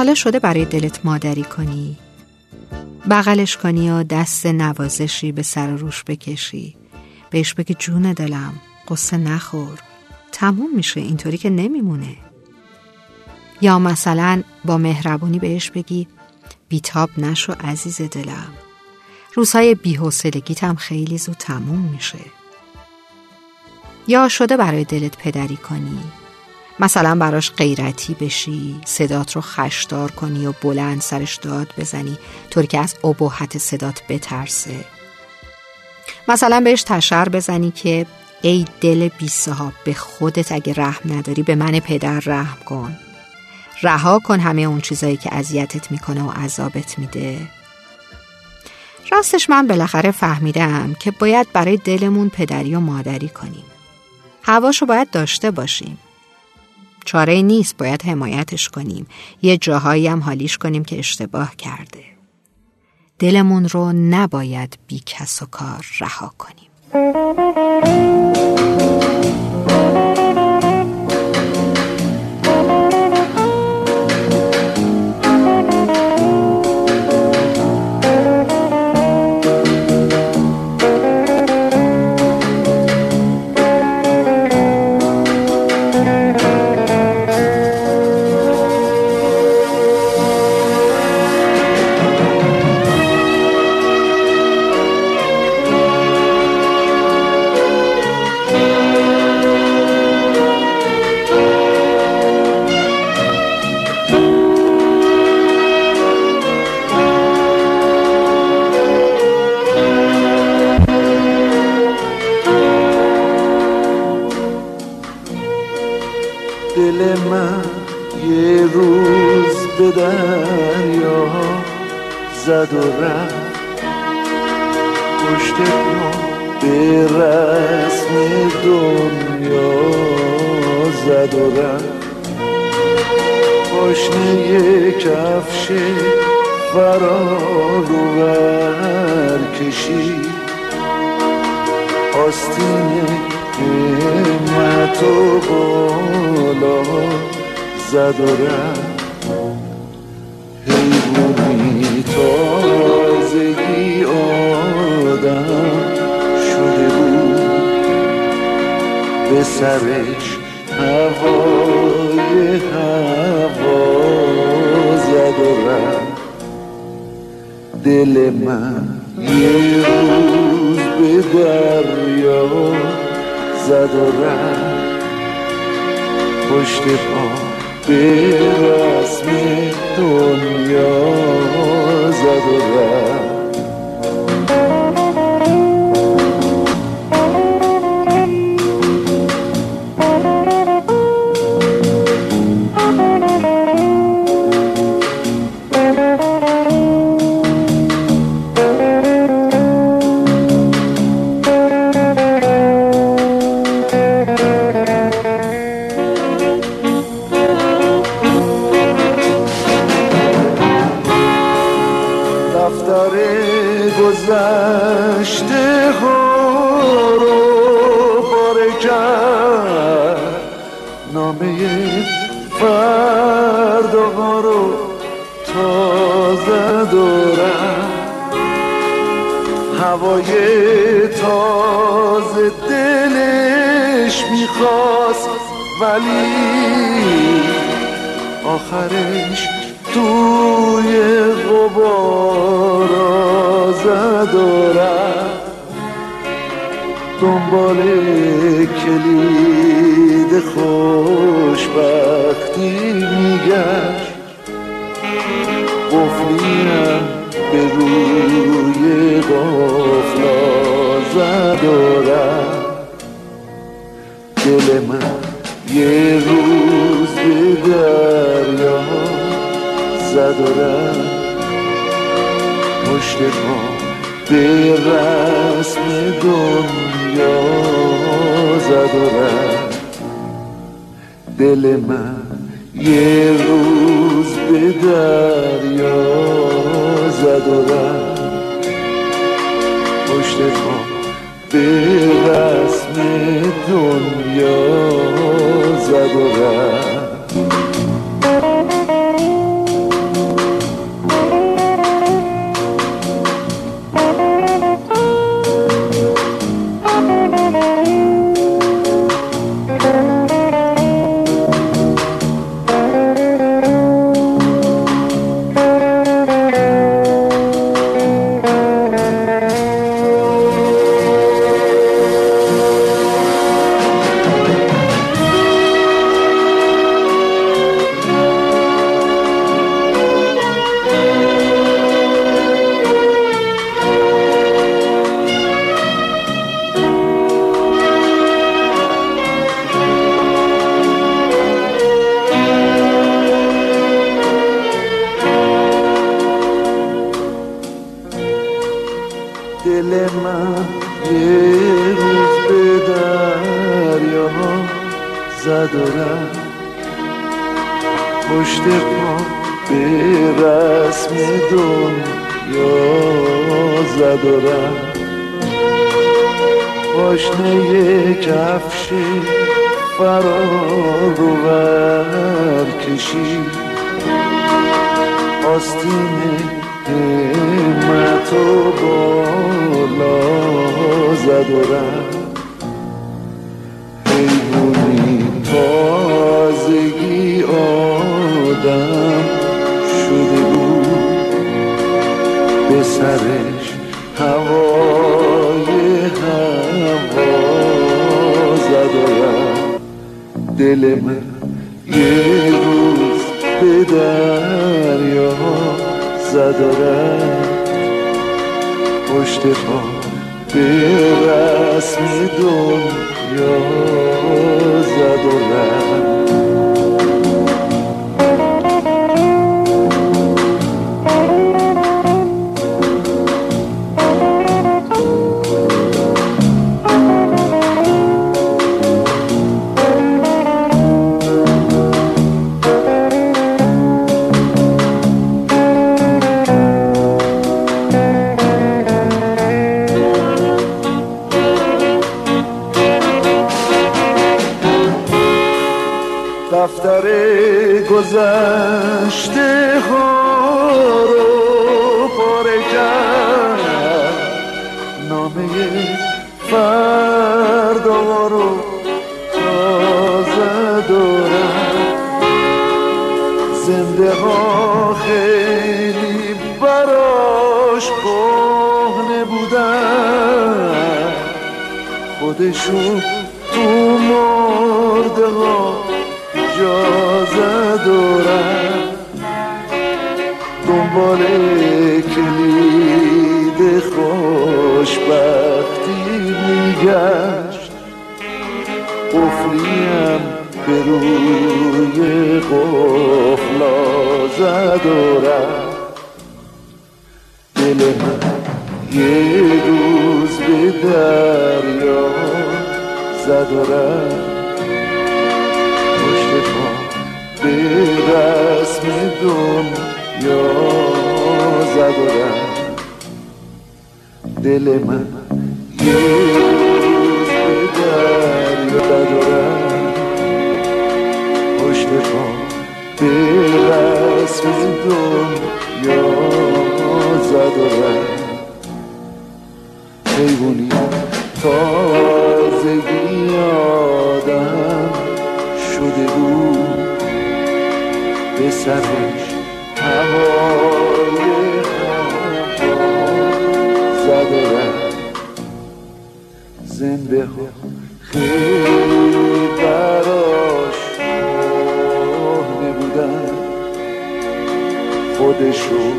حالا شده برای دلت مادری کنی. بغلش کنی و دست نوازشی به سر و روش بکشی. بهش بگی جون دلم قصه نخور. تموم میشه اینطوری که نمیمونه. یا مثلا با مهربونی بهش بگی بیتاب نشو عزیز دلم. روزهای بیحسلگیت هم خیلی زود تموم میشه. یا شده برای دلت پدری کنی. مثلا براش غیرتی بشی صدات رو خشدار کنی و بلند سرش داد بزنی طوری که از ابهت صدات بترسه. مثلا بهش تشر بزنی که ای دل بی صحاب به خودت اگه رحم نداری به من پدر رحم کن. رها کن همه اون چیزایی که اذیتت می‌کنه و عذابت میده. راستش من بالاخره فهمیدم که باید برای دلمون پدری و مادری کنیم. هواشو باید داشته باشیم. چاره نیست باید حمایتش کنیم. یه جاهایی هم حالیش کنیم که اشتباه کرده. دلمون رو نباید بی کس و کار رها کنیم. دل من یه روز به دریا زد و رفت. پشت به رسم دنیا زد و رفت. پاشنه کفش فرار ور کشید آستین همت و بالا زد و حیوانی تازگی آدم شده بود. به سرش هوای هوا زد و دل من یه روز به دریا زد و رفت. پشت پا به رسم دنیا زد و رفت. گذشته ها رو باره کرد نامه فردا ها رو تازه دارم هوای تازه دلش می‌خواست ولی آخرش توی غبارا زد دنبال کلید خوشبختی میگشت. قفلیم به روی قفلا زد دل من یه روز به دریا زد و رفت. ما به رسم دنیا زد و رفت. دل من یه روز به دریا پشت پا به رسم دنیا زد و رفت. پاشنه کفش فرار رو ور کشید آستین دل من. یه روز به دریا زد و رفت. پشت پا به رسم دنیا. بودن خودشون تو مرده ها جا و دنبال کلید خوشبختی میگشت. قفلیم به روی قفلا زد زد و به رسم دنیا زد و دل من یه روز به دریا و پشت پا به رسم دنیا زده رفت. زنده ها خیلی براش نبودن. خودشو